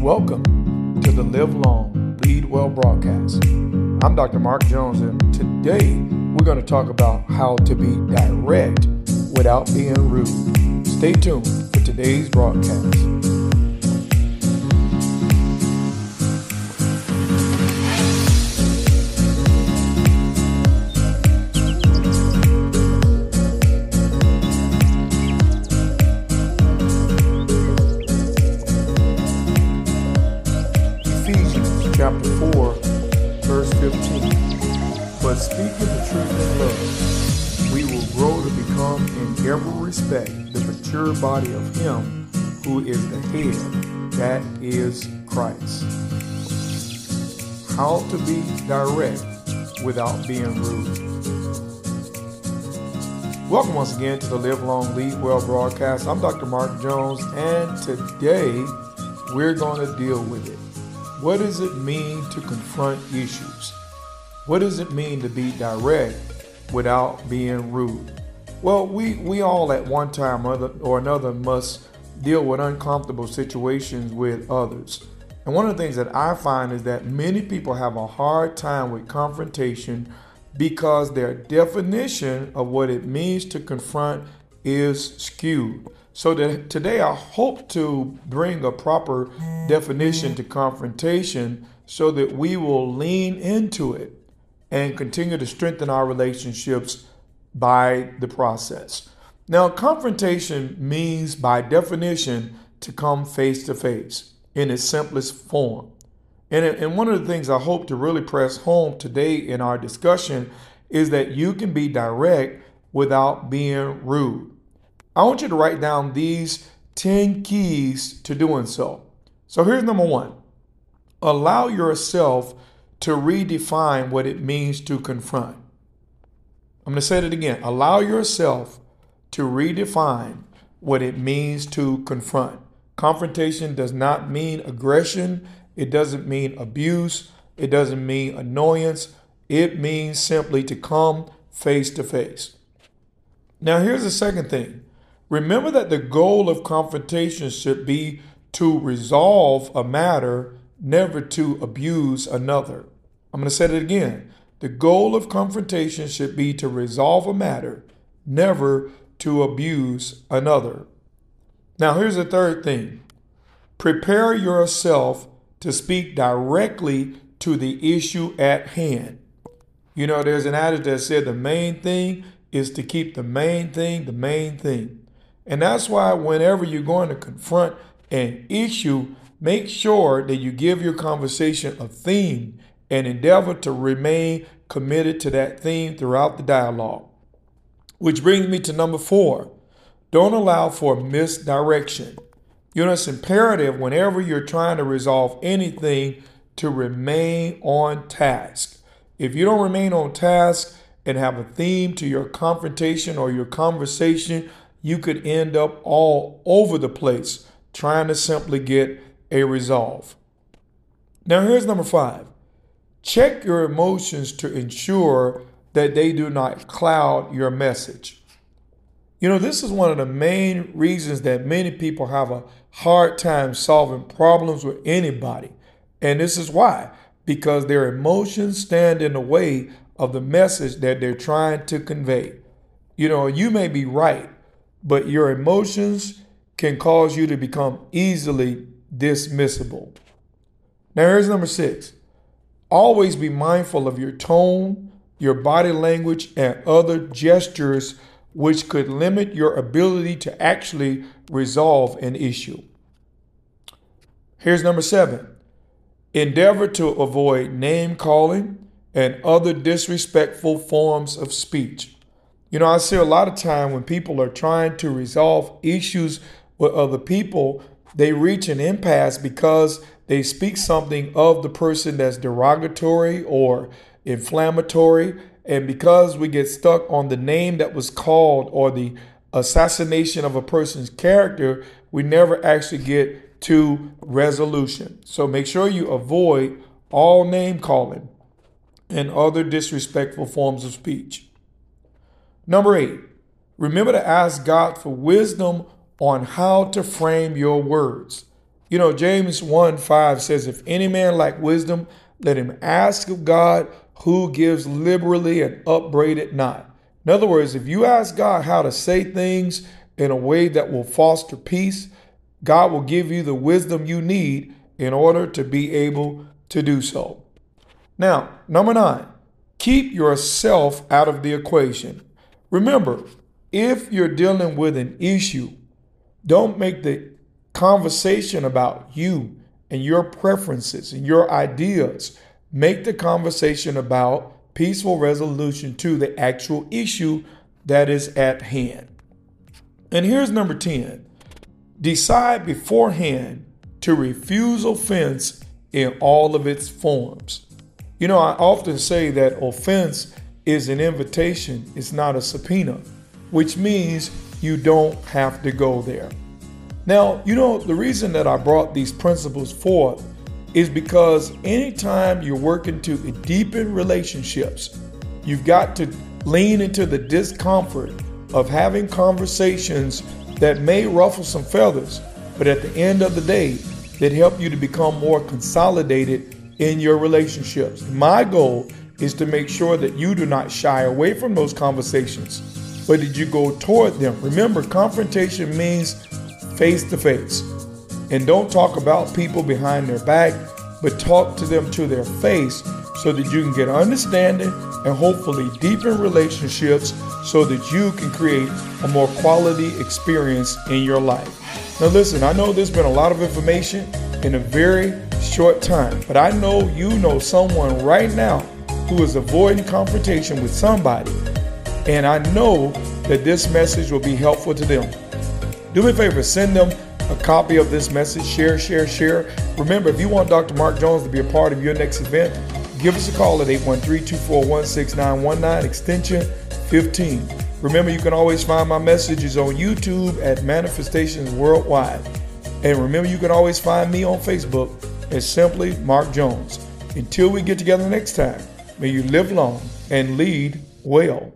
Welcome to the Live Long, Lead Well broadcast. I'm Dr. Mark Jones, and today we're going to talk about how to be direct without being rude. Stay tuned for today's broadcast. Chapter 4, verse 15. But speaking the truth in love, we will grow to become in every respect the mature body of Him who is the head, that is Christ. How to be direct without being rude. Welcome once again to the Live Long Lead Well broadcast. I'm Dr. Mark Jones, and today we're going to deal with it. What does it mean to confront issues? What does it mean to be direct without being rude? Well, we, we all at one time or another must deal with uncomfortable situations with others. And one of the things that I find is that many people have a hard time with confrontation because their definition of what it means to confront is skewed. So that today I hope to bring a proper definition to confrontation so that we will lean into it and continue to strengthen our relationships by the process. Now, confrontation means by definition to come face to face in its simplest form. And, and one of the things I hope to really press home today in our discussion is that you can be direct without being rude. I want you to write down these 10 keys to doing so. So here's number one allow yourself to redefine what it means to confront. I'm going to say it again. Allow yourself to redefine what it means to confront. Confrontation does not mean aggression, it doesn't mean abuse, it doesn't mean annoyance. It means simply to come face to face. Now, here's the second thing Remember that the goal of confrontation should be to resolve a matter, never to abuse another. I'm going to say it again. The goal of confrontation should be to resolve a matter, never to abuse another. Now, here's the third thing prepare yourself to speak directly to the issue at hand. You know, there's an adage that said the main thing is to keep the main thing the main thing. And that's why whenever you're going to confront an issue, make sure that you give your conversation a theme and endeavor to remain committed to that theme throughout the dialogue. Which brings me to number four don't allow for misdirection. You know, it's imperative whenever you're trying to resolve anything to remain on task. If you don't remain on task and have a theme to your confrontation or your conversation, you could end up all over the place trying to simply get a resolve. Now, here's number five check your emotions to ensure that they do not cloud your message. You know, this is one of the main reasons that many people have a hard time solving problems with anybody. And this is why because their emotions stand in the way of the message that they're trying to convey. You know, you may be right, but your emotions can cause you to become easily dismissible. Now, here's number six always be mindful of your tone, your body language, and other gestures which could limit your ability to actually resolve an issue. Here's number seven endeavor to avoid name calling and other disrespectful forms of speech. You know, I see a lot of time when people are trying to resolve issues with other people, they reach an impasse because they speak something of the person that's derogatory or inflammatory. And because we get stuck on the name that was called or the assassination of a person's character, we never actually get to resolution. So make sure you avoid all name calling and other disrespectful forms of speech. Number eight, remember to ask God for wisdom on how to frame your words. You know, James 1 5 says, If any man lack wisdom, let him ask of God who gives liberally and upbraided not. In other words, if you ask God how to say things in a way that will foster peace, God will give you the wisdom you need in order to be able to do so. Now, number nine, keep yourself out of the equation. Remember, if you're dealing with an issue, don't make the conversation about you and your preferences and your ideas. Make the conversation about peaceful resolution to the actual issue that is at hand. And here's number 10 decide beforehand to refuse offense in all of its forms. You know, I often say that offense is an invitation, it's not a subpoena, which means you don't have to go there. Now, you know, the reason that I brought these principles forth is because anytime you're working to deepen relationships, you've got to lean into the discomfort of having conversations that may ruffle some feathers, but at the end of the day, that help you to become more consolidated in your relationships. My goal is to make sure that you do not shy away from those conversations, but that you go toward them. Remember, confrontation means face to face. And don't talk about people behind their back, but talk to them to their face so that you can get understanding and hopefully deepen relationships so that you can create a more quality experience in your life. Now, listen, I know there's been a lot of information in a very short time, but I know you know someone right now who is avoiding confrontation with somebody, and I know that this message will be helpful to them. Do me a favor, send them a copy of this message. Share, share, share. Remember, if you want Dr. Mark Jones to be a part of your next event, give us a call at 813 241 6919, extension 15. Remember, you can always find my messages on YouTube at Manifestations Worldwide. And remember, you can always find me on Facebook as simply Mark Jones. Until we get together next time, may you live long and lead well.